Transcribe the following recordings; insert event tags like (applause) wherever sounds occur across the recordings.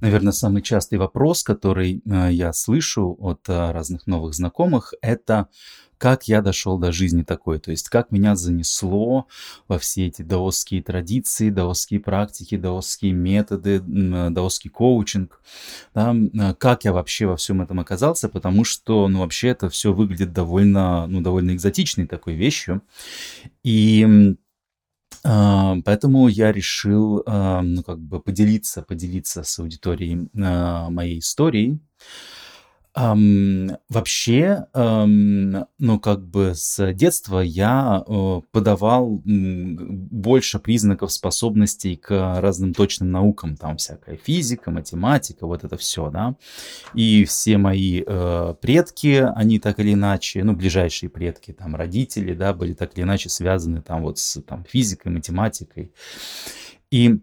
Наверное, самый частый вопрос, который э, я слышу от э, разных новых знакомых, это как я дошел до жизни такой, то есть как меня занесло во все эти даосские традиции, даосские практики, даосские методы, даосский коучинг, да, как я вообще во всем этом оказался, потому что, ну, вообще это все выглядит довольно, ну, довольно экзотичной такой вещью, и Поэтому я решил, а, ну, как бы поделиться, поделиться с аудиторией а, моей историей. Ам, вообще, ам, ну, как бы с детства я э, подавал больше признаков способностей к разным точным наукам, там всякая физика, математика, вот это все, да. И все мои э, предки, они так или иначе, ну, ближайшие предки, там, родители, да, были так или иначе связаны там вот с там, физикой, математикой. И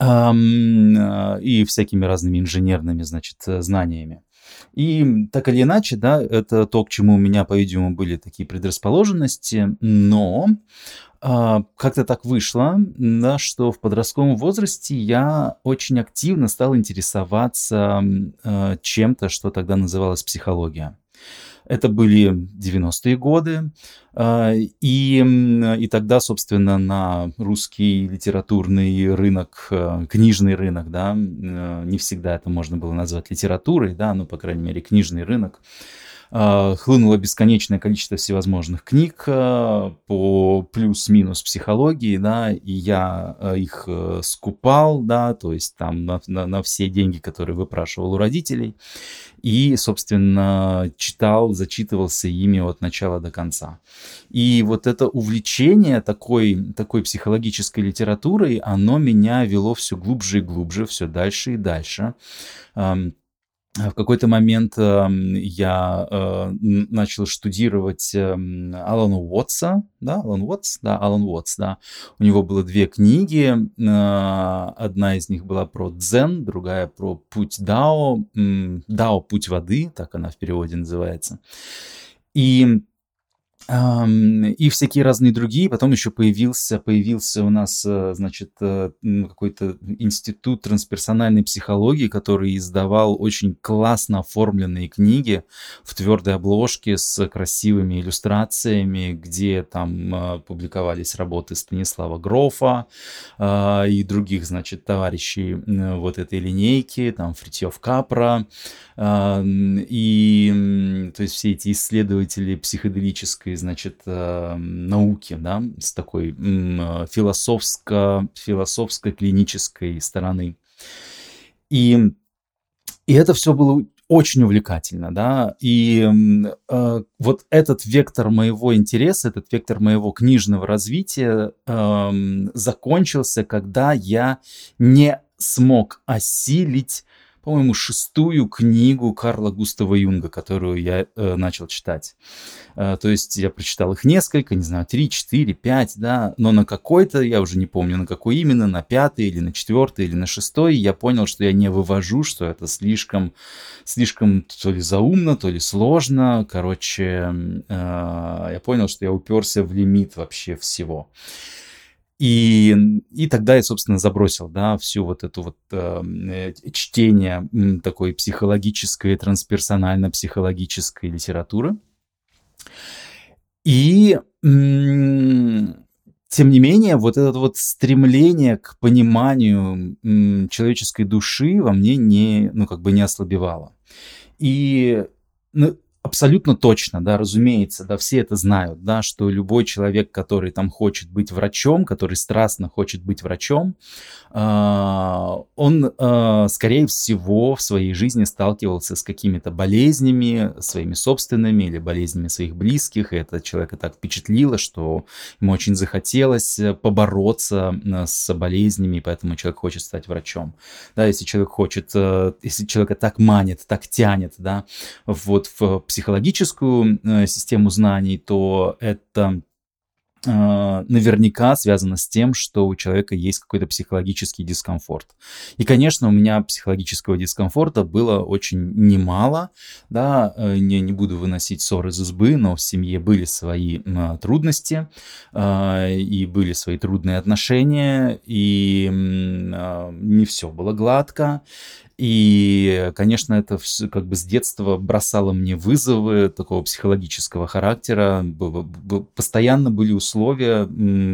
э, и всякими разными инженерными, значит, знаниями. И так или иначе, да, это то, к чему у меня, по-видимому, были такие предрасположенности, но а, как-то так вышло, да, что в подростковом возрасте я очень активно стал интересоваться а, чем-то, что тогда называлось психология. Это были 90-е годы, а, и, и тогда, собственно, на русский литературный рынок, а, книжный рынок, да, а, не всегда это можно было назвать литературой, да, но, по крайней мере, книжный рынок, хлынуло бесконечное количество всевозможных книг по плюс-минус психологии, да, и я их э, скупал, да, то есть там на, на, на все деньги, которые выпрашивал у родителей и, собственно, читал, зачитывался ими от начала до конца. И вот это увлечение такой, такой психологической литературой, оно меня вело все глубже и глубже, все дальше и дальше. В какой-то момент э, я э, начал штудировать э, Алана Уотса, да, Алан Уотс, да, Алан Уотс, да. У него было две книги, э, одна из них была про дзен, другая про путь Дао, Дао путь воды, так она в переводе называется. И и всякие разные другие. Потом еще появился, появился у нас, э, значит, э, какой-то институт трансперсональной психологии, который издавал очень классно оформленные книги в твердой обложке с красивыми иллюстрациями, где там э, публиковались работы Станислава Грофа и других, значит, товарищей вот этой линейки, там Фритьев Капра, и то есть все эти исследователи психоделической значит, э, науки, да, с такой философско, философско-клинической стороны. И, и это все было очень увлекательно, да, и э, вот этот вектор моего интереса, этот вектор моего книжного развития э, закончился, когда я не смог осилить по-моему, шестую книгу Карла Густава Юнга, которую я э, начал читать. Э, то есть я прочитал их несколько, не знаю, три, четыре, пять, да, но на какой-то, я уже не помню, на какой именно, на пятый или на четвертый или на шестой, я понял, что я не вывожу, что это слишком, слишком то ли заумно, то ли сложно. Короче, э, я понял, что я уперся в лимит вообще всего. И, и тогда я, собственно, забросил, да, всю вот эту вот эм, э, чтение такой психологической, трансперсонально-психологической литературы. И тем не менее, вот это вот стремление к пониманию человеческой души во мне не, ну, как бы не ослабевало. И ну, абсолютно точно, да, разумеется, да, все это знают, да, что любой человек, который там хочет быть врачом, который страстно хочет быть врачом, э, он, э, скорее всего, в своей жизни сталкивался с какими-то болезнями, своими собственными или болезнями своих близких, и это человека так впечатлило, что ему очень захотелось побороться э, с болезнями, и поэтому человек хочет стать врачом. Да, если человек хочет, э, если человека так манит, так тянет, да, вот в психологическую э, систему знаний, то это а, наверняка связано с тем, что у человека есть какой-то психологический дискомфорт. И, конечно, у меня психологического дискомфорта было очень немало, да, э, не, не буду выносить ссор из избы, но в семье были свои трудности, а, и были свои трудные отношения, и не все было гладко, и, конечно, это все как бы с детства бросало мне вызовы такого психологического характера. Постоянно были условия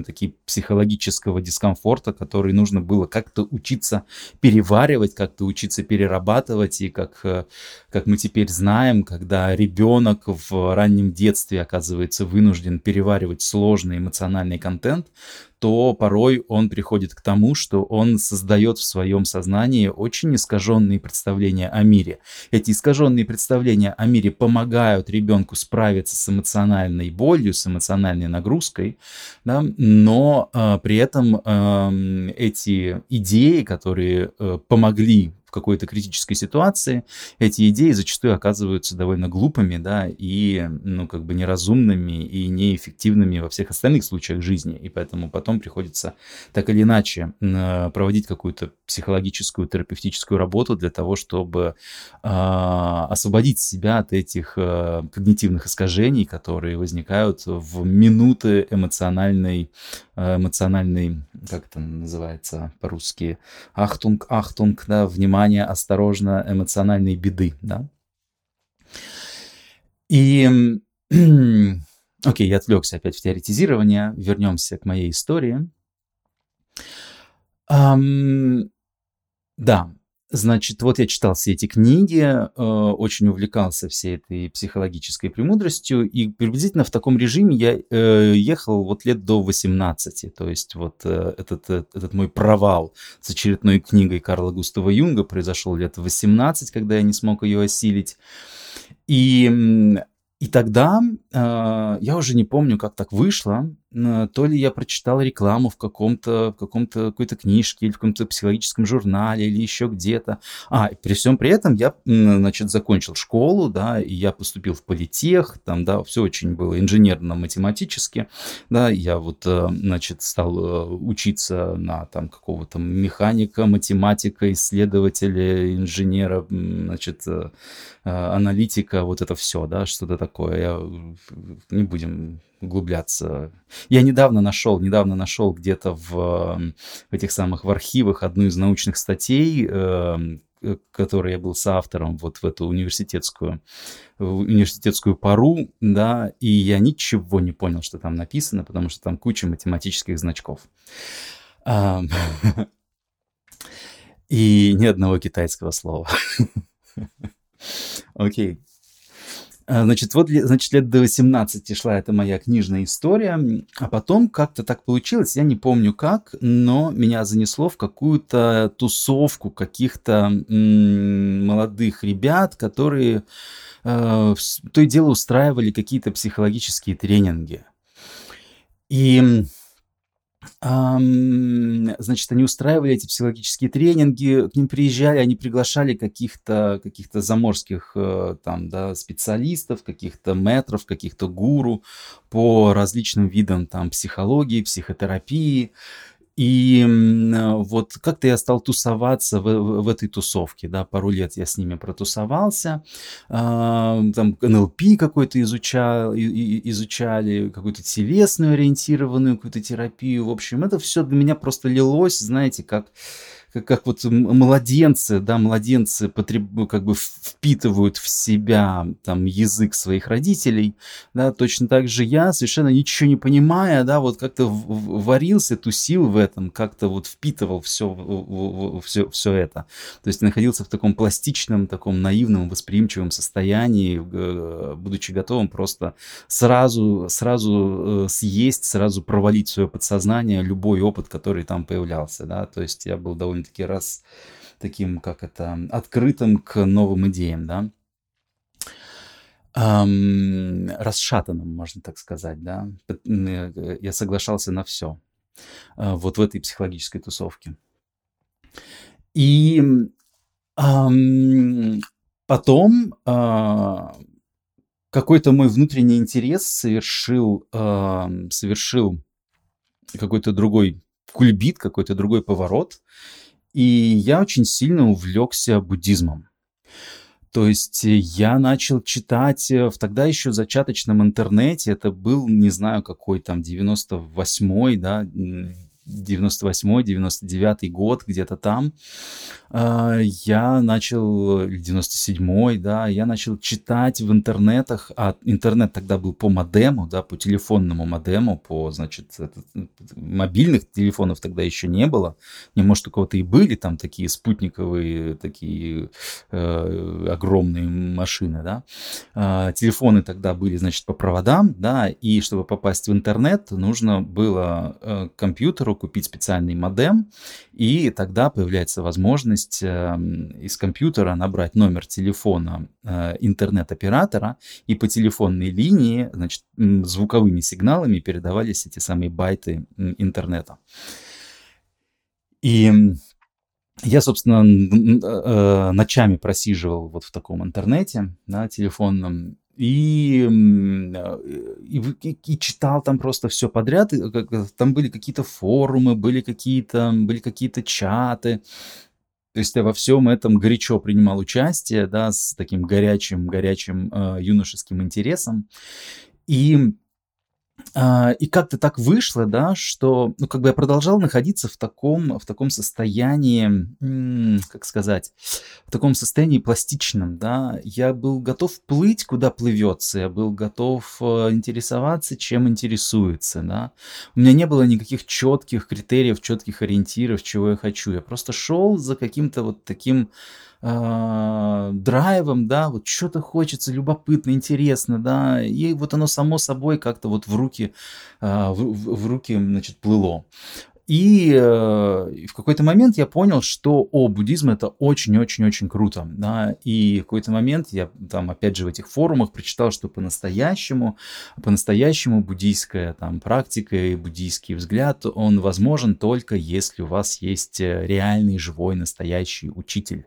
такие психологического дискомфорта, которые нужно было как-то учиться переваривать, как-то учиться перерабатывать. И как, э, как мы теперь знаем, когда ребенок в раннем детстве оказывается вынужден переваривать сложный эмоциональный контент, то порой он приходит к тому, что он создает в своем сознании очень искаженные представления о мире. Эти искаженные представления о мире помогают ребенку справиться с эмоциональной болью, с эмоциональной нагрузкой, да, но э, при этом э, эти идеи, которые э, помогли какой-то критической ситуации, эти идеи зачастую оказываются довольно глупыми, да, и, ну, как бы неразумными и неэффективными во всех остальных случаях жизни. И поэтому потом приходится так или иначе проводить какую-то психологическую, терапевтическую работу для того, чтобы э, освободить себя от этих э, когнитивных искажений, которые возникают в минуты эмоциональной, эмоциональной, как это называется по-русски, ахтунг, ахтунг, да, внимание, осторожно, эмоциональной беды, да. И, (clears throat) окей, я отвлекся опять в теоретизирование, вернемся к моей истории. Um, да, Значит, вот я читал все эти книги, э, очень увлекался всей этой психологической премудростью, и приблизительно в таком режиме я э, ехал вот лет до 18. То есть вот э, этот, этот мой провал с очередной книгой Карла Густава Юнга произошел лет в 18, когда я не смог ее осилить. И и тогда э, я уже не помню, как так вышло, э, то ли я прочитал рекламу в каком-то, в каком-то какой-то книжке или в каком-то психологическом журнале или еще где-то. А, при всем при этом я, значит, закончил школу, да, и я поступил в политех, там, да, все очень было инженерно-математически, да, я вот, э, значит, стал э, учиться на там какого-то механика, математика, исследователя, инженера, значит, аналитика, вот это все, да, что-то такое. Я, не будем углубляться. Я недавно нашел, недавно нашел где-то в, в этих самых в архивах одну из научных статей, э, которой я был соавтором вот в эту университетскую, в университетскую пару, да, и я ничего не понял, что там написано, потому что там куча математических значков. (laughs) И ни одного китайского слова. (laughs) Окей. А, значит, вот, значит, лет до 18 шла эта моя книжная история, а потом как-то так получилось, я не помню как, но меня занесло в какую-то тусовку каких-то молодых ребят, которые э, то и дело устраивали какие-то психологические тренинги. И значит, они устраивали эти психологические тренинги, к ним приезжали, они приглашали каких-то каких заморских э, там, да, специалистов, каких-то метров, каких-то гуру по различным видам там психологии, психотерапии. И вот как-то я стал тусоваться в, в, этой тусовке, да, пару лет я с ними протусовался, а, там НЛП какой-то изучал, изучали, какую-то телесную ориентированную какую-то терапию, в общем, это все для меня просто лилось, знаете, как как, как вот младенцы, да, младенцы потреб, как бы впитывают в себя там язык своих родителей, да, точно так же я, совершенно ничего не понимая, да, вот как-то варился, тусил в этом, как-то вот впитывал все, все, все это. То есть находился в таком пластичном, таком наивном, восприимчивом состоянии, будучи готовым просто сразу, сразу э, съесть, сразу провалить свое подсознание любой опыт, который там появлялся, да, то есть я был довольно довольно-таки раз таким, как это, открытым к новым идеям, да, эм, расшатанным, можно так сказать, да. Я соглашался на все э, вот в этой психологической тусовке. И эм, потом, э, какой-то мой внутренний интерес совершил, э, совершил какой-то другой кульбит, какой-то другой поворот, и я очень сильно увлекся буддизмом. То есть я начал читать в тогда еще зачаточном интернете, это был, не знаю, какой там, 98-й, да, 98-99 год, где-то там, а, я начал, 97-й, да, я начал читать в интернетах, а интернет тогда был по модему, да, по телефонному модему, по, значит, это, мобильных телефонов тогда еще не было, не, может, у кого-то и были там такие спутниковые, такие э, огромные машины, да, э, телефоны тогда были, значит, по проводам, да, и чтобы попасть в интернет, нужно было э, компьютеру купить специальный модем, и тогда появляется возможность эм, из компьютера набрать номер телефона э, интернет-оператора, и по телефонной линии, значит, звуковыми сигналами передавались эти самые байты интернета. И я, собственно, э, ночами просиживал вот в таком интернете, да, телефонном, и, и, и читал там просто все подряд. И, там были какие-то форумы, были какие-то были какие-то чаты. То есть я во всем этом горячо принимал участие, да, с таким горячим, горячим э, юношеским интересом. И и как-то так вышло, да, что, ну, как бы я продолжал находиться в таком, в таком состоянии, как сказать, в таком состоянии пластичном, да. Я был готов плыть, куда плывется, я был готов э, интересоваться, чем интересуется, да. У меня не было никаких четких критериев, четких ориентиров, чего я хочу. Я просто шел за каким-то вот таким э, драйвом, да, вот что-то хочется, любопытно, интересно, да, и вот оно само собой как-то вот в руки, э, в, в руки, значит, плыло. И э, в какой-то момент я понял, что о, буддизм это очень-очень-очень круто. Да? И в какой-то момент я там опять же в этих форумах прочитал, что по-настоящему, по-настоящему буддийская там практика и буддийский взгляд, он возможен только если у вас есть э, реальный, живой, настоящий учитель.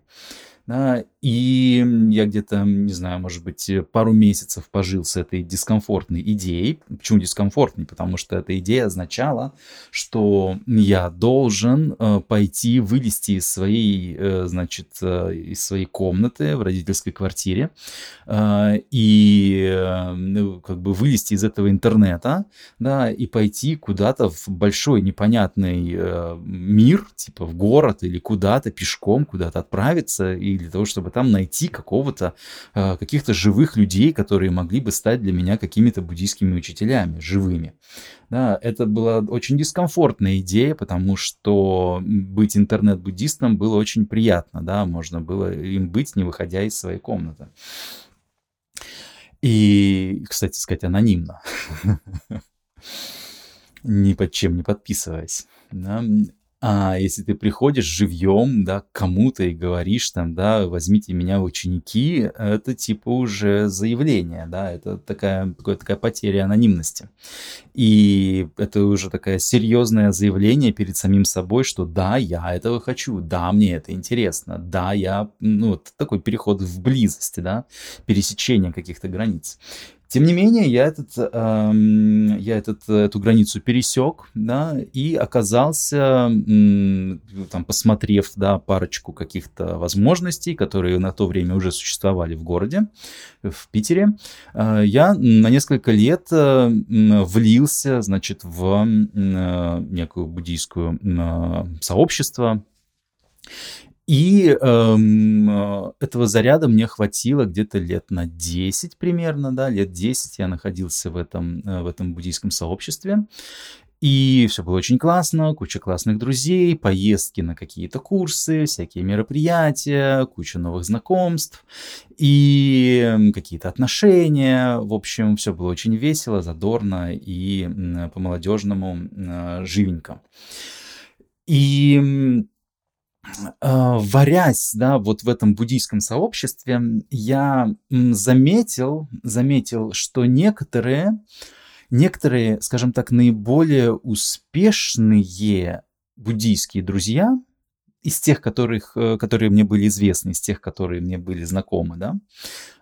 И я где-то, не знаю, может быть, пару месяцев пожил с этой дискомфортной идеей. Почему дискомфортной? Потому что эта идея означала, что я должен э, пойти вылезти из своей, э, значит, э, из своей комнаты в родительской квартире и ну, как бы вылезти из этого интернета, да, и пойти куда-то в большой непонятный мир, типа в город или куда-то пешком куда-то отправиться и для того, чтобы там найти какого-то, э, каких-то живых людей, которые могли бы стать для меня какими-то буддийскими учителями, живыми. Да, это была очень дискомфортная идея, потому что быть интернет-буддистом было очень приятно, да, можно было им быть, не выходя из своей комнаты. И, кстати сказать, анонимно. (laughs) Ни под чем не подписываясь. А если ты приходишь живьем, да, кому-то и говоришь там, да, возьмите меня в ученики, это типа уже заявление, да, это такая, такая потеря анонимности. И это уже такое серьезное заявление перед самим собой, что да, я этого хочу, да, мне это интересно, да, я, ну, такой переход в близость, да, пересечение каких-то границ. Тем не менее, я, этот, э, я этот, эту границу пересек, да, и оказался, э, там, посмотрев, да, парочку каких-то возможностей, которые на то время уже существовали в городе, в Питере, э, я на несколько лет э, влился, значит, в э, некую буддийскую э, сообщество, и эм, э, этого заряда мне хватило где-то лет на 10 примерно, да, лет 10 я находился в этом, э, в этом буддийском сообществе. И все было очень классно, куча классных друзей, поездки на какие-то курсы, всякие мероприятия, куча новых знакомств и какие-то отношения. В общем, все было очень весело, задорно и по-молодежному э, живенько. И а, варясь, да, вот в этом буддийском сообществе, я заметил, заметил, что некоторые, некоторые, скажем так, наиболее успешные буддийские друзья из тех, которых, э, которые мне были известны, из тех, которые мне были знакомы, да,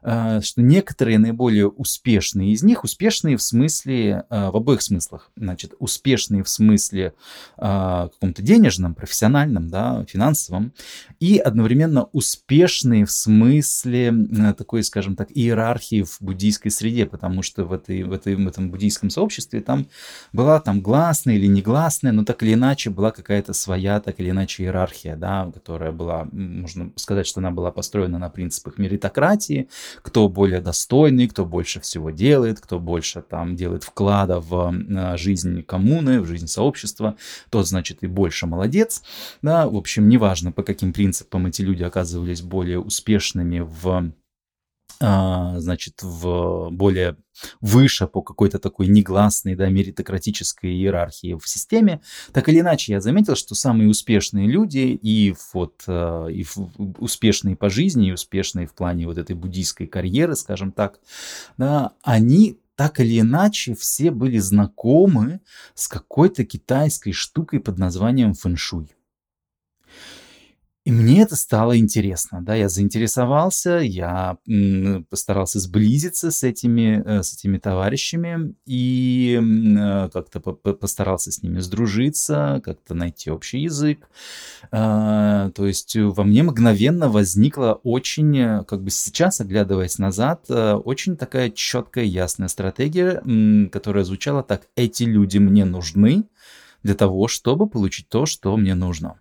э, что некоторые наиболее успешные из них, успешные в смысле, э, в обоих смыслах, значит, успешные в смысле каком-то денежном, профессиональном, да, финансовом, и одновременно успешные в смысле такой, скажем так, иерархии в буддийской среде, потому что в, этой, в, этой, в этом буддийском сообществе там была там гласная или негласная, но так или иначе была какая-то своя, так или иначе, иерархия, да, которая была, можно сказать, что она была построена на принципах меритократии, кто более достойный, кто больше всего делает, кто больше там делает вклада в э, жизнь коммуны, в жизнь сообщества, тот, значит, и больше молодец, да, в общем, неважно, по каким принципам эти люди оказывались более успешными в значит, в более выше по какой-то такой негласной, да, меритократической иерархии в системе. Так или иначе, я заметил, что самые успешные люди и вот а, и успешные по жизни, и успешные в плане вот этой буддийской карьеры, скажем так, да, они так или иначе все были знакомы с какой-то китайской штукой под названием фэншуй. И мне это стало интересно, да, я заинтересовался, я постарался сблизиться с этими, э, с этими товарищами и э, как-то постарался с ними сдружиться, как-то найти общий язык. А, то есть во мне мгновенно возникла очень, э, как бы сейчас, оглядываясь назад, очень такая четкая, ясная стратегия, которая звучала так, эти люди мне нужны для того, чтобы получить то, что мне нужно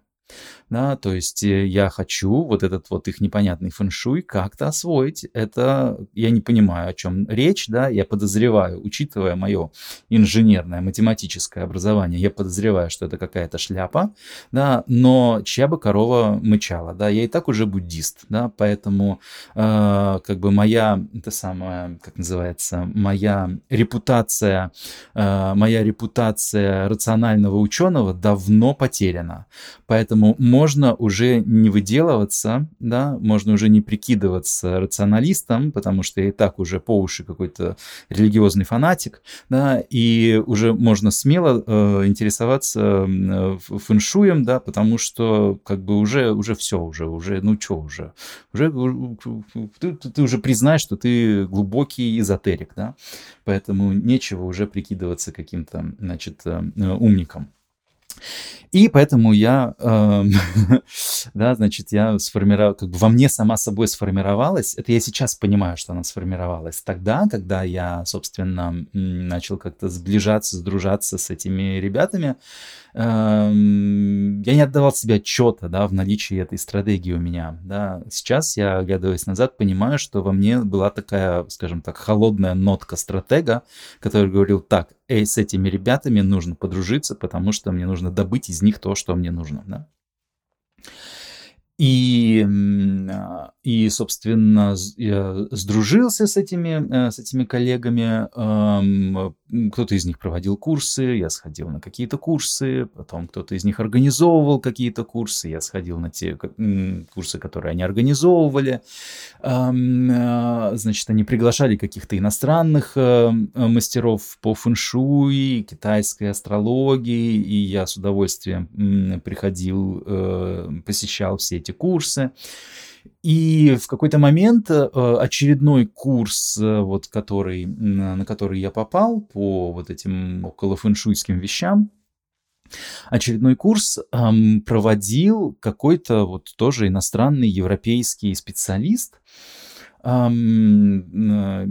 да, то есть э, я хочу вот этот вот их непонятный фэншуй как-то освоить. Это я не понимаю, о чем речь, да, я подозреваю, учитывая мое инженерное, математическое образование, я подозреваю, что это какая-то шляпа, да, но чья бы корова мычала, да, я и так уже буддист, да, поэтому э, как бы моя, это самое, как называется, моя репутация, э, моя репутация рационального ученого давно потеряна, поэтому можно уже не выделываться, да, можно уже не прикидываться рационалистом, потому что я и так уже по уши какой-то религиозный фанатик, да, и уже можно смело э, интересоваться э, фэншуем, да, потому что как бы уже, уже все, уже, уже, ну что уже, уже ты, ты уже признаешь, что ты глубокий эзотерик, да, поэтому нечего уже прикидываться каким-то, значит, э, умником. И поэтому я, э, (laughs) да, значит, я сформировал, как бы во мне сама собой сформировалась. Это я сейчас понимаю, что она сформировалась. Тогда, когда я, собственно, начал как-то сближаться, сдружаться с этими ребятами, Эм, я не отдавал себе отчета, да, в наличии этой стратегии у меня, да. Сейчас я, оглядываясь назад, понимаю, что во мне была такая, скажем так, холодная нотка стратега, который говорил, так, эй, с этими ребятами нужно подружиться, потому что мне нужно добыть из них то, что мне нужно, да. И, а, и, собственно, сдружился с этими, э, с этими коллегами. Кто-то из них проводил курсы, я сходил на какие-то курсы, потом кто-то из них организовывал какие-то курсы, я сходил на те курсы, которые они организовывали. А, значит, они приглашали каких-то иностранных э, мастеров по фэншуй, китайской астрологии, и я с удовольствием приходил, э, посещал все эти курсы. И в какой-то момент э, очередной курс, э, вот который, на который я попал по вот этим около фэншуйским вещам, очередной курс эм, проводил какой-то вот тоже иностранный европейский специалист,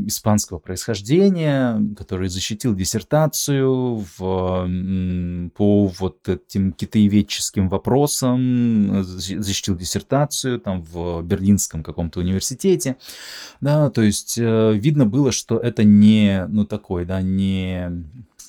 испанского происхождения, который защитил диссертацию в, по вот этим китаеведческим вопросам, защитил диссертацию там в Берлинском каком-то университете, да, то есть э, видно было, что это не, ну такой, да, не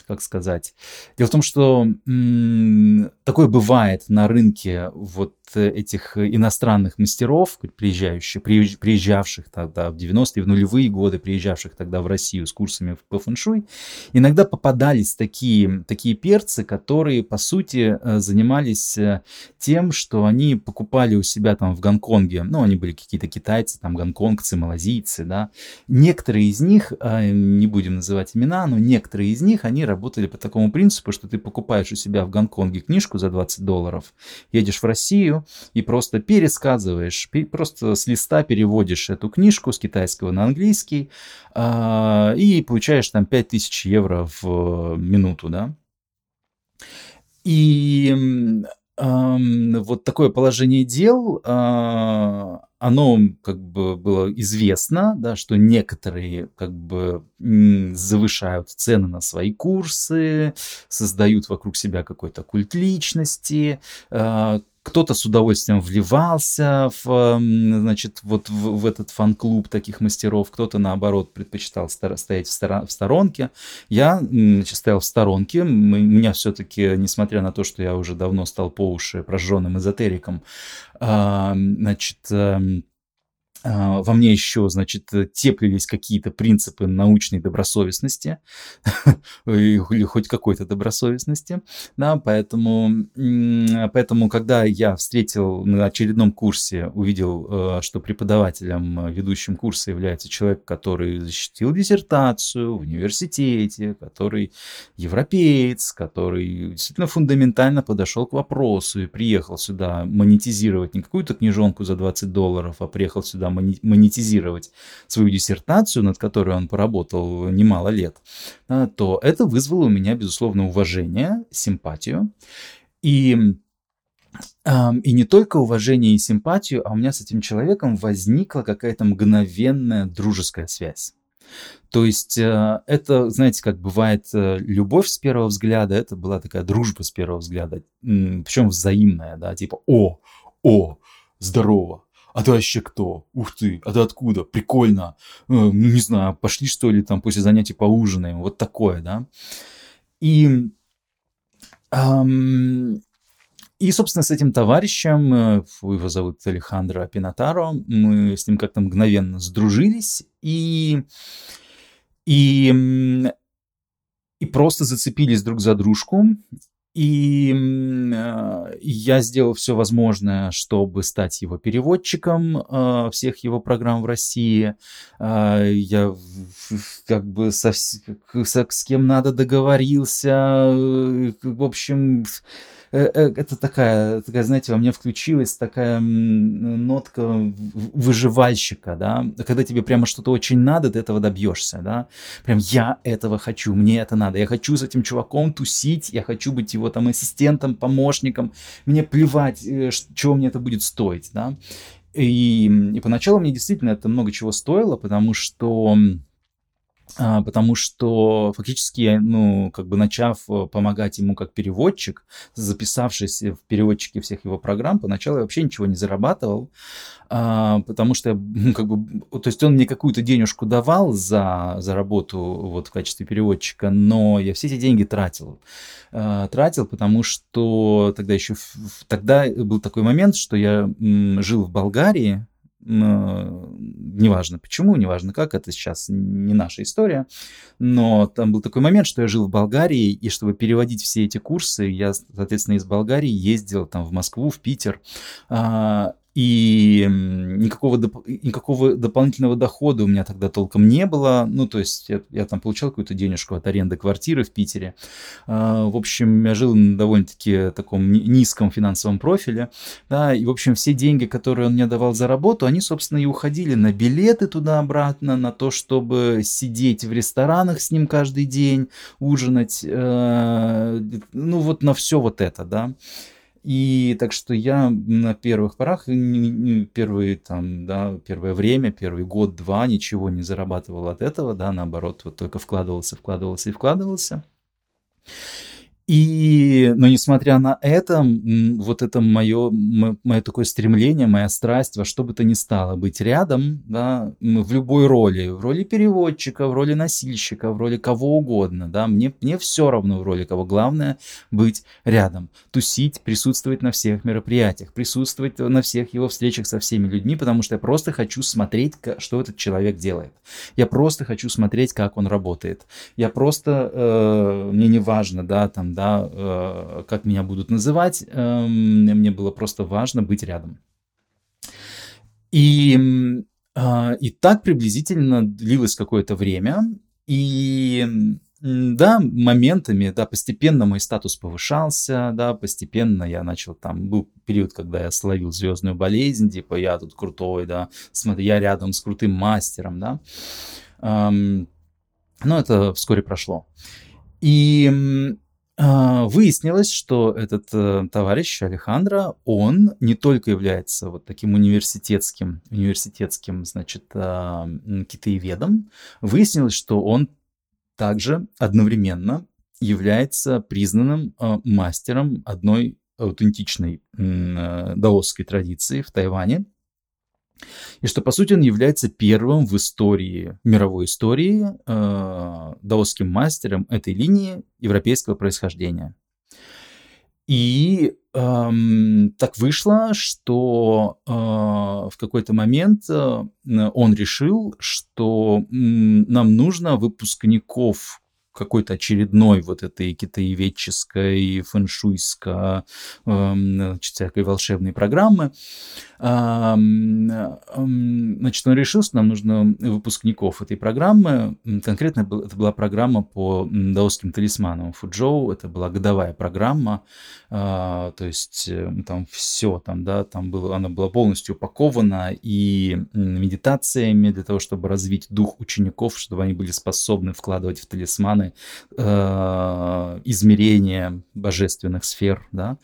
как сказать. Дело в том, что м- такое бывает на рынке вот этих иностранных мастеров, приезжающих, приезжавших тогда в 90-е, в нулевые годы, приезжавших тогда в Россию с курсами по фэншуй, иногда попадались такие, такие перцы, которые, по сути, э, занимались э, тем, что они покупали у себя там в Гонконге, ну, они были какие-то китайцы, там, гонконгцы, малазийцы, да, некоторые из них, э, не будем называть имена, но некоторые из них, они работали по такому принципу, что ты покупаешь у себя в Гонконге книжку за 20 долларов, едешь в Россию и просто пересказываешь, просто с листа переводишь эту книжку с китайского на английский э, и получаешь там 5000 евро в минуту, да. И э, вот такое положение дел, э, оно как бы было известно, да, что некоторые как бы завышают цены на свои курсы, создают вокруг себя какой-то культ личности, а, кто-то с удовольствием вливался в, значит, вот в, в этот фан-клуб таких мастеров, кто-то, наоборот, предпочитал стоять в, стор- в сторонке. Я значит, стоял в сторонке, у меня все-таки, несмотря на то, что я уже давно стал по уши прожженным эзотериком, а, значит, эм, во мне еще, значит, теплились какие-то принципы научной добросовестности (laughs) или хоть какой-то добросовестности, да, поэтому, поэтому, когда я встретил на очередном курсе, увидел, э, что преподавателем, ведущим курса является человек, который защитил диссертацию в университете, который европеец, который действительно фундаментально подошел к вопросу и приехал сюда монетизировать не какую-то книжонку за 20 долларов, а приехал сюда монетизировать свою диссертацию, над которой он поработал немало лет, то это вызвало у меня, безусловно, уважение, симпатию. И и не только уважение и симпатию, а у меня с этим человеком возникла какая-то мгновенная дружеская связь. То есть э, это, знаете, как бывает э, любовь с первого взгляда, это была такая дружба с первого взгляда, причем взаимная, да, типа «О, о, здорово, а ты вообще кто? Ух ты, а ты откуда? Прикольно. Э, ну, не знаю, пошли что ли там после занятий поужинаем. Вот такое, да. И, эм, и, собственно, с этим товарищем, э, его зовут Алехандро Пинатаро, мы с ним как-то мгновенно сдружились и, и, и просто зацепились друг за дружку. И э, я сделал все возможное, чтобы стать его переводчиком э, всех его программ в России. Э, я как бы со, со, с кем надо договорился. Э, в общем, это такая, такая, знаете, во мне включилась такая нотка выживальщика, да, когда тебе прямо что-то очень надо, ты этого добьешься, да, прям я этого хочу, мне это надо, я хочу с этим чуваком тусить, я хочу быть его там ассистентом, помощником, мне плевать, э, чего мне это будет стоить, да, и, и поначалу мне действительно это много чего стоило, потому что потому что фактически, ну, как бы начав э, помогать ему как переводчик, записавшись в переводчике всех его программ, поначалу я вообще ничего не зарабатывал, а, потому что, ну, как бы, то есть он мне какую-то денежку давал за, за работу вот в качестве переводчика, но я все эти деньги тратил. А, тратил, потому что тогда еще, тогда был такой момент, что я жил в Болгарии, неважно почему, неважно как, это сейчас не наша история, но там был такой момент, что я жил в Болгарии, и чтобы переводить все эти курсы, я, соответственно, из Болгарии ездил там в Москву, в Питер, а, и никакого, доп- никакого дополнительного дохода у меня тогда толком не было. Ну, то есть я, я там получал какую-то денежку от аренды квартиры в Питере. А, в общем, я жил на довольно-таки таком низком финансовом профиле. Да, и, в общем, все деньги, которые он мне давал за работу, они, собственно, и уходили на билеты туда-обратно, на то, чтобы сидеть в ресторанах с ним каждый день, ужинать. Э, ну, вот на все вот это, да. И так что я на первых порах, первые там, да, первое время, первый год-два ничего не зарабатывал от этого, да, наоборот, вот только вкладывался, вкладывался и вкладывался. И, но несмотря на это, вот это мое, мое такое стремление, моя страсть во что бы то ни стало быть рядом, да, в любой роли, в роли переводчика, в роли носильщика, в роли кого угодно, да, мне, мне все равно в роли кого, главное быть рядом, тусить, присутствовать на всех мероприятиях, присутствовать на всех его встречах со всеми людьми, потому что я просто хочу смотреть, что этот человек делает. Я просто хочу смотреть, как он работает. Я просто, э, мне не важно, да, там, да, э, как меня будут называть, э, мне было просто важно быть рядом. И, э, и так приблизительно длилось какое-то время, и да, моментами, да, постепенно мой статус повышался, да, постепенно я начал там, был период, когда я словил звездную болезнь, типа я тут крутой, да, смотри, я рядом с крутым мастером, да. Эм, но это вскоре прошло. И выяснилось, что этот э, товарищ Алехандро, он не только является вот таким университетским, университетским, значит, э, китаеведом, выяснилось, что он также одновременно является признанным э, мастером одной аутентичной э, даосской традиции в Тайване. И что, по сути, он является первым в истории, мировой истории, э, даосским мастером этой линии европейского происхождения. И эм, так вышло, что э, в какой-то момент э, он решил, что э, нам нужно выпускников какой-то очередной вот этой китаеведческой, фэншуйско, значит, всякой волшебной программы. Значит, он решил, что нам нужно выпускников этой программы. Конкретно это была программа по даосским талисманам Фуджоу. Это была годовая программа. А, то есть э, там все, там, да, там было, она была полностью упакована и медитациями для того, чтобы развить дух учеников, чтобы они были способны вкладывать в талисманы стороны э, измерения божественных сфер, да,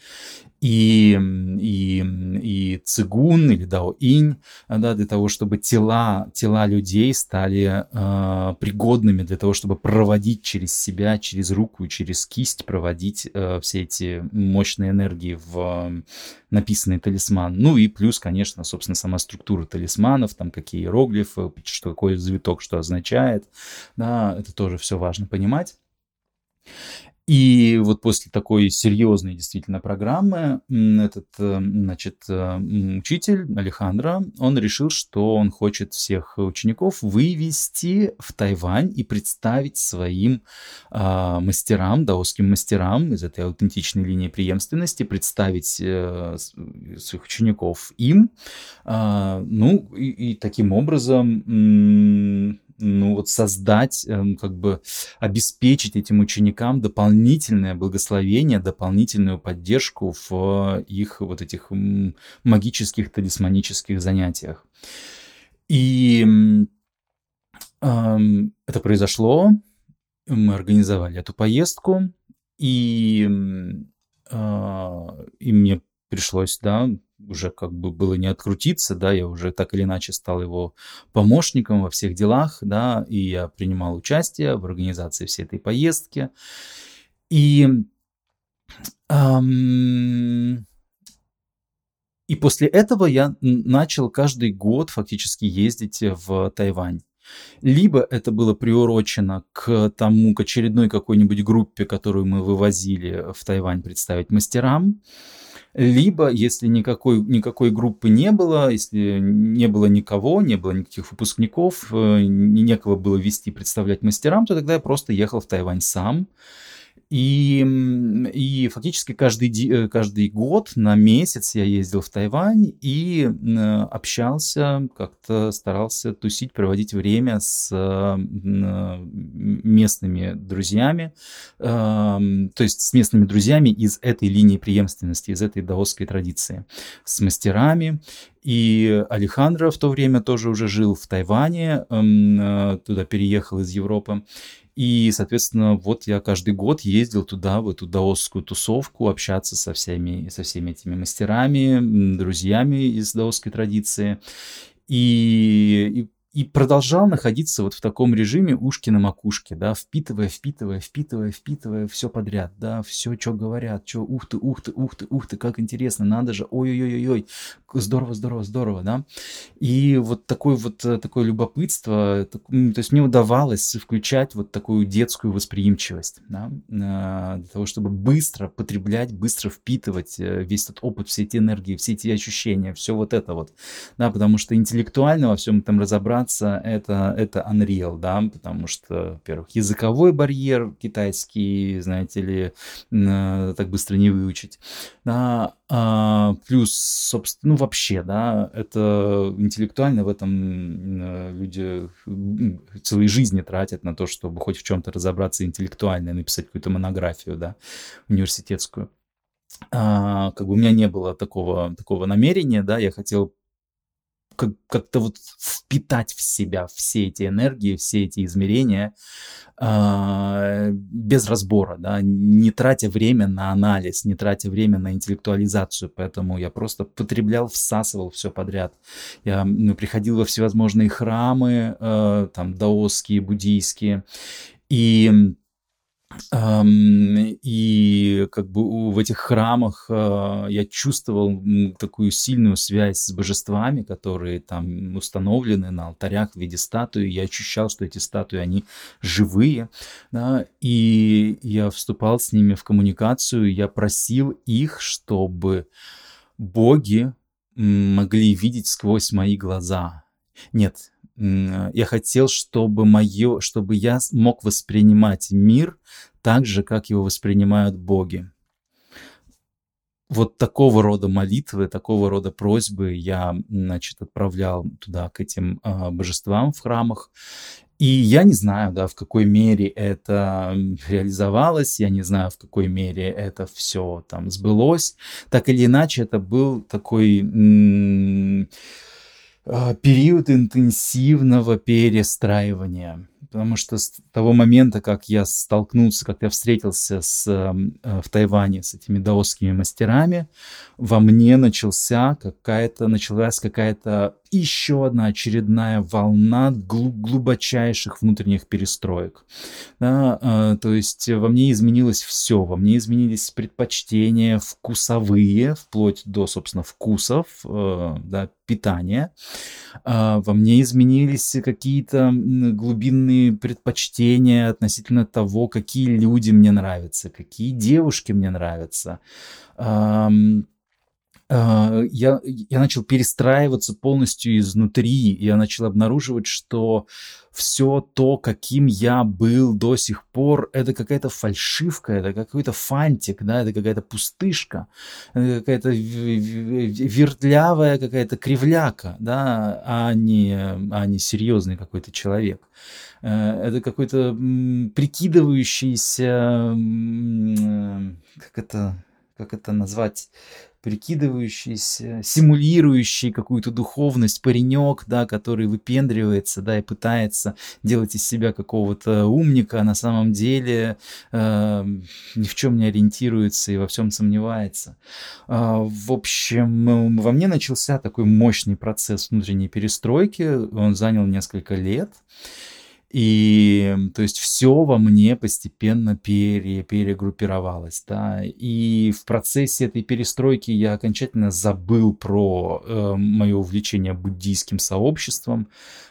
и, и, и цигун или дао-инь, да, для того, чтобы тела, тела людей стали э, пригодными для того, чтобы проводить через себя, через руку, через кисть, проводить э, все эти мощные энергии в э, написанный талисман. Ну и плюс, конечно, собственно, сама структура талисманов, там какие иероглифы, что какой завиток что означает, да, это тоже все важно понимать. И вот после такой серьезной действительно программы этот, э, значит, э, учитель Алехандро, он решил, что он хочет всех учеников вывести в Тайвань и представить своим э, мастерам, даосским мастерам из этой аутентичной линии преемственности, представить э, своих учеников им, э, ну и, и таким образом ну вот создать, эм, как бы обеспечить этим ученикам дополнительное благословение, дополнительную поддержку в их вот этих магических талисманических занятиях. И э, это произошло, мы организовали эту поездку, и, э, и мне пришлось, да, уже как бы было не открутиться, да, я уже так или иначе стал его помощником во всех делах, да, и я принимал участие в организации всей этой поездки. И, эм, и после этого я начал каждый год фактически ездить в Тайвань. Либо это было приурочено к тому, к очередной какой-нибудь группе, которую мы вывозили в Тайвань представить мастерам, либо, если никакой, никакой группы не было, если не было никого, не было никаких выпускников, э, некого было вести, представлять мастерам, то тогда я просто ехал в Тайвань сам, и, и фактически каждый, э, каждый год на месяц я ездил в Тайвань и общался, как-то старался тусить, проводить время с э, местными друзьями, эм, то есть с местными друзьями из этой линии преемственности, из этой даосской традиции, с мастерами. И Алехандро в то время тоже уже жил в Тайване, эм, э, туда переехал из Европы. И, соответственно, вот я каждый год ездил туда, в эту даосскую тусовку, общаться со всеми, со всеми этими мастерами, друзьями из даосской традиции. И, и и продолжал находиться вот в таком режиме ушки на макушке, да, впитывая, впитывая, впитывая, впитывая все подряд, да, все, что говорят, что ух ты, ух ты, ух ты, ух ты, как интересно, надо же, ой-ой-ой-ой, здорово, здорово, здорово, да. И вот такое вот э, такое любопытство, то есть мне удавалось включать вот такую детскую восприимчивость, да, э, для того, чтобы быстро потреблять, быстро впитывать э, весь этот опыт, все эти энергии, все эти ощущения, все вот это вот, да, потому что интеллектуально во всем этом разобраться разобраться, это, это Unreal, да, потому что, во-первых, языковой барьер китайский, знаете ли, э, так быстро не выучить, да, а, плюс, собственно, ну вообще, да, это интеллектуально в этом э, люди целые жизни тратят на то, чтобы хоть в чем-то разобраться интеллектуально, написать какую-то монографию, да, университетскую. А, как бы у меня не было такого, такого намерения, да, я хотел как- как-то вот впитать в себя все эти энергии, все эти измерения э, без разбора, да, не тратя время на анализ, не тратя время на интеллектуализацию, поэтому я просто потреблял, всасывал все подряд. Я ну, приходил во всевозможные храмы, э, там, даосские, буддийские, и и как бы в этих храмах а, я чувствовал такую сильную связь с божествами, которые там установлены на алтарях в виде статуи. Я ощущал, что эти статуи, они живые. Да? И я вступал с ними в коммуникацию, я просил их, чтобы боги могли видеть сквозь мои глаза. Нет, я хотел, чтобы мое, чтобы я мог воспринимать мир так же, как его воспринимают боги. Вот такого рода молитвы, такого рода просьбы я, значит, отправлял туда, к этим э, божествам в храмах. И я не знаю, да, в какой мере это реализовалось, я не знаю, в какой мере это все там сбылось. Так или иначе, это был такой а, период интенсивного перестраивания. Потому что с того момента, как я столкнулся, как я встретился с, э, в Тайване с этими даосскими мастерами, во мне начался какая-то, началась какая-то еще одна очередная волна глубочайших внутренних перестроек. Да, э, то есть во мне изменилось все, во мне изменились предпочтения вкусовые, вплоть до, собственно, вкусов, э, да, питания. Э, во мне изменились какие-то глубинные предпочтения относительно того, какие люди мне нравятся, какие девушки мне нравятся. А, я, я начал перестраиваться полностью изнутри. Я начал обнаруживать, что все то, каким я был до сих пор, это какая-то фальшивка, это какой-то фантик, да, это какая-то пустышка, какая-то вертлявая какая-то кривляка, да, а не, а не серьезный какой-то человек. Э, это какой-то прикидывающийся, как это, как это назвать, прикидывающийся, симулирующий какую-то духовность паренек, да, который выпендривается, да, и пытается делать из себя какого-то умника, а на самом деле э, ни в чем не ориентируется и во всем сомневается. Э, в общем, во мне начался такой мощный процесс внутренней перестройки, он занял несколько лет. И то есть все во мне постепенно пере, перегруппировалось, да. И в процессе этой перестройки я окончательно забыл про э, мое увлечение буддийским сообществом,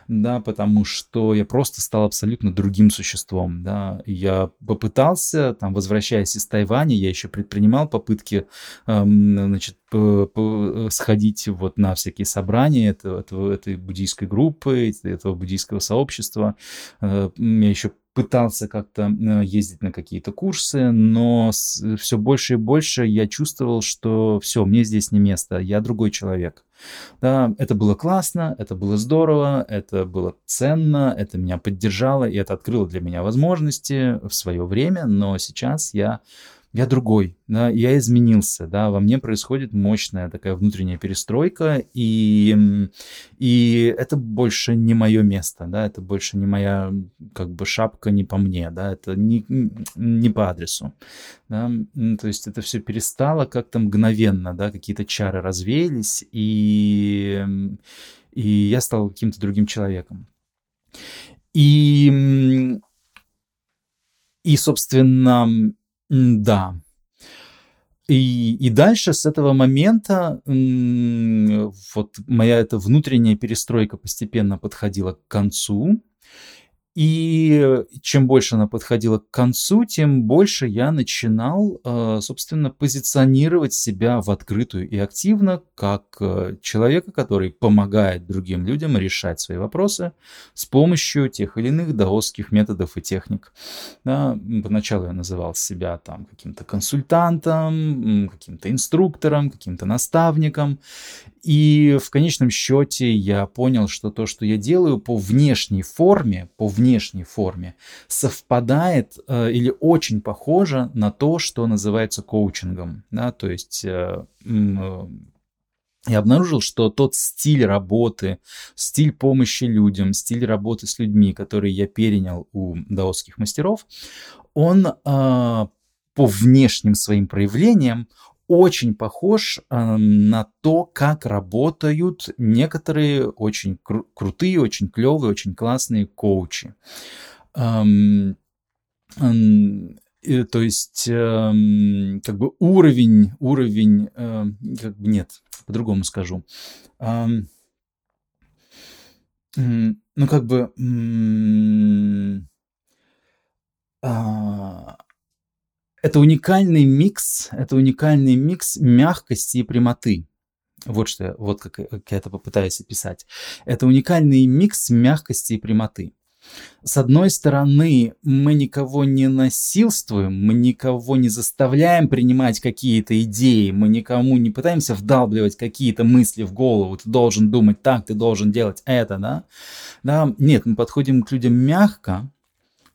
да, потому что я просто стал абсолютно другим существом, да. Я попытался, там, возвращаясь из Тайваня, я еще предпринимал попытки, э, значит, сходить вот на всякие собрания этого, этого, этой буддийской группы, этого буддийского сообщества. Э, я еще пытался как-то э, ездить на какие-то курсы, но все больше и больше я чувствовал, что все, мне здесь не место, я другой человек. Да, это было классно, это было здорово, это было ценно, это меня поддержало, и это открыло для меня возможности в свое время, но сейчас я я другой, да, я изменился, да, во мне происходит мощная такая внутренняя перестройка, и, и это больше не мое место, да, это больше не моя, как бы, шапка не по мне, да, это не, не по адресу, да, то есть это все перестало как-то мгновенно, да, какие-то чары развеялись, и, и я стал каким-то другим человеком. И, и, собственно, да. И, и дальше с этого момента вот моя эта внутренняя перестройка постепенно подходила к концу. И чем больше она подходила к концу, тем больше я начинал, э, собственно, позиционировать себя в открытую и активно как э, человека, который помогает другим людям решать свои вопросы с помощью тех или иных даосских методов и техник. Да, поначалу я называл себя там каким-то консультантом, каким-то инструктором, каким-то наставником. И в конечном счете я понял, что то, что я делаю по внешней форме, по внешней форме, совпадает э, или очень похоже на то, что называется коучингом. Да? То есть э, э, я обнаружил, что тот стиль работы, стиль помощи людям, стиль работы с людьми, который я перенял у даосских мастеров, он э, по внешним своим проявлениям очень похож э, на то, как работают некоторые очень кру- крутые, очень клевые, очень классные коучи. Эм, то есть, эм, как бы уровень, уровень, э, как бы нет, по-другому скажу. Эм, ну, как бы... Э, это уникальный микс, это уникальный микс мягкости и прямоты. Вот что, вот как, как я это попытаюсь описать. Это уникальный микс мягкости и прямоты. С одной стороны, мы никого не насилствуем, мы никого не заставляем принимать какие-то идеи, мы никому не пытаемся вдалбливать какие-то мысли в голову, ты должен думать так, ты должен делать это, да? да? Нет, мы подходим к людям мягко,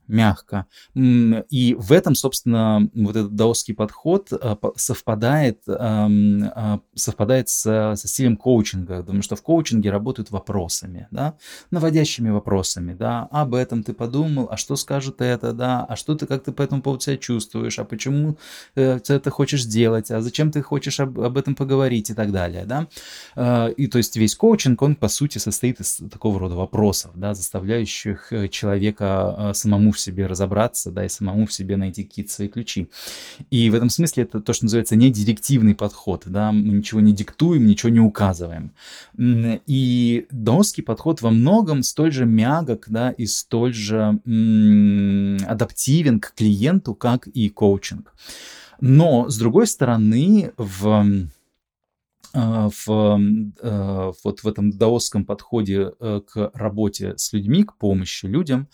мягко. И в этом, собственно, вот этот даосский подход а, совпадает, а, совпадает со, со стилем коучинга, потому что в коучинге работают вопросами, да, наводящими вопросами, да, об этом ты подумал, а что скажет это, да, а что ты, как ты по этому поводу себя чувствуешь, а почему э, ты это хочешь сделать, а зачем ты хочешь об, об этом поговорить? и так далее, да. И то есть весь коучинг, он по сути состоит из такого рода вопросов, да, заставляющих э, человека самому в себе разобраться, да, и самому в себе найти какие-то свои ключи. И в этом смысле это то, что называется не директивный подход, да, мы ничего не диктуем, ничего не указываем. И доский подход во многом столь же мягок, да, и столь же м- адаптивен к клиенту, как и коучинг. Но, с другой стороны, в а, в, э, вот в этом даосском подходе э, к работе с людьми, к помощи людям,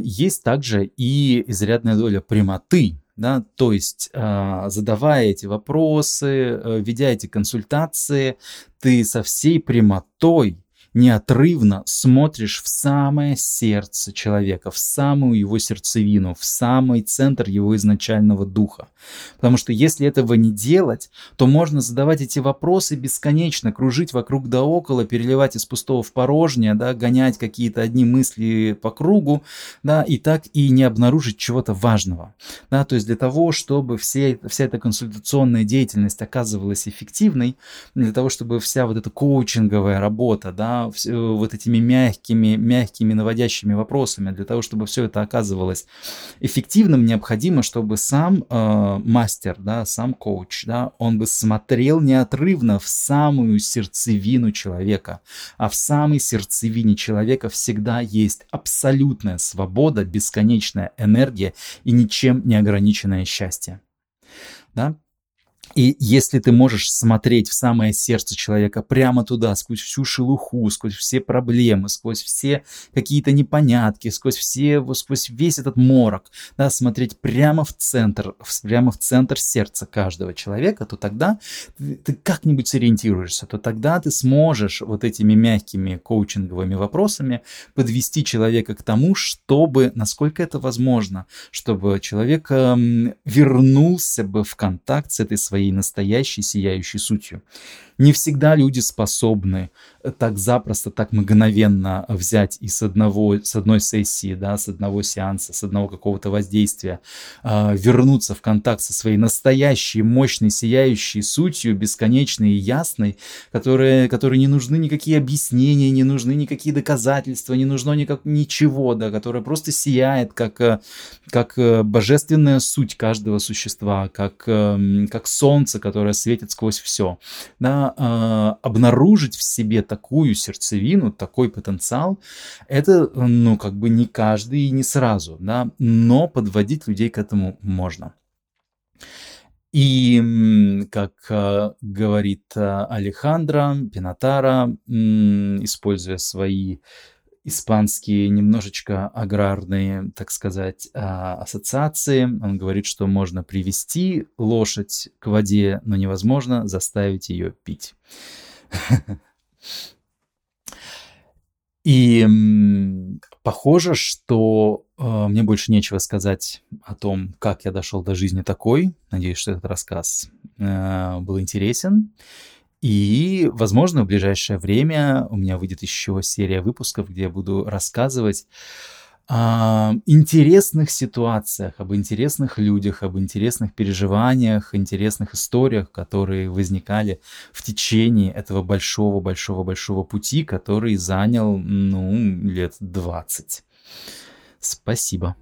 есть также и изрядная доля прямоты, да, то есть а, задавая эти вопросы, э, ведя эти консультации, ты со всей прямотой неотрывно смотришь в самое сердце человека, в самую его сердцевину, в самый центр его изначального духа. Потому что если этого не делать, то можно задавать эти вопросы бесконечно, кружить вокруг да около, переливать из пустого в порожнее, да, гонять какие-то одни мысли по кругу, да, и так и не обнаружить чего-то важного. Да, то есть для того, чтобы все, вся эта консультационная деятельность оказывалась эффективной, для того, чтобы вся вот эта коучинговая работа, да, вот этими мягкими, мягкими наводящими вопросами. Для того, чтобы все это оказывалось эффективным, необходимо, чтобы сам э, мастер, да, сам коуч, да, он бы смотрел неотрывно в самую сердцевину человека. А в самой сердцевине человека всегда есть абсолютная свобода, бесконечная энергия и ничем не ограниченное счастье. Да? И если ты можешь смотреть в самое сердце человека, прямо туда, сквозь всю шелуху, сквозь все проблемы, сквозь все какие-то непонятки, сквозь все, сквозь весь этот морок, да, смотреть прямо в центр, прямо в центр сердца каждого человека, то тогда ты, как-нибудь сориентируешься, то тогда ты сможешь вот этими мягкими коучинговыми вопросами подвести человека к тому, чтобы, насколько это возможно, чтобы человек эм, вернулся бы в контакт с этой своей своей настоящей сияющей сутью. Не всегда люди способны так запросто, так мгновенно взять и с, одного, с одной сессии, да, с одного сеанса, с одного какого-то воздействия э, вернуться в контакт со своей настоящей, мощной, сияющей сутью, бесконечной и ясной, которые, которые не нужны никакие объяснения, не нужны никакие доказательства, не нужно никак, ничего, да, которая просто сияет, как, э, как э, божественная суть каждого существа, как, эм, как солнце, солнце, которое светит сквозь все. Да, э, обнаружить в себе такую сердцевину, такой потенциал, это, ну, как бы не каждый и не сразу, да, но подводить людей к этому можно. И, как э, говорит э, Алехандро Пинатара, используя свои испанские немножечко аграрные, так сказать, а, ассоциации. Он говорит, что можно привести лошадь к воде, но невозможно заставить ее пить. И похоже, что э, мне больше нечего сказать о том, как я дошел до жизни такой. Надеюсь, что этот рассказ э, был интересен. И, возможно, в ближайшее время у меня выйдет еще серия выпусков, где я буду рассказывать интересных ситуациях, об интересных людях, об интересных переживаниях, интересных историях, которые возникали в течение этого большого-большого-большого пути, который занял, ну, лет 20. Спасибо.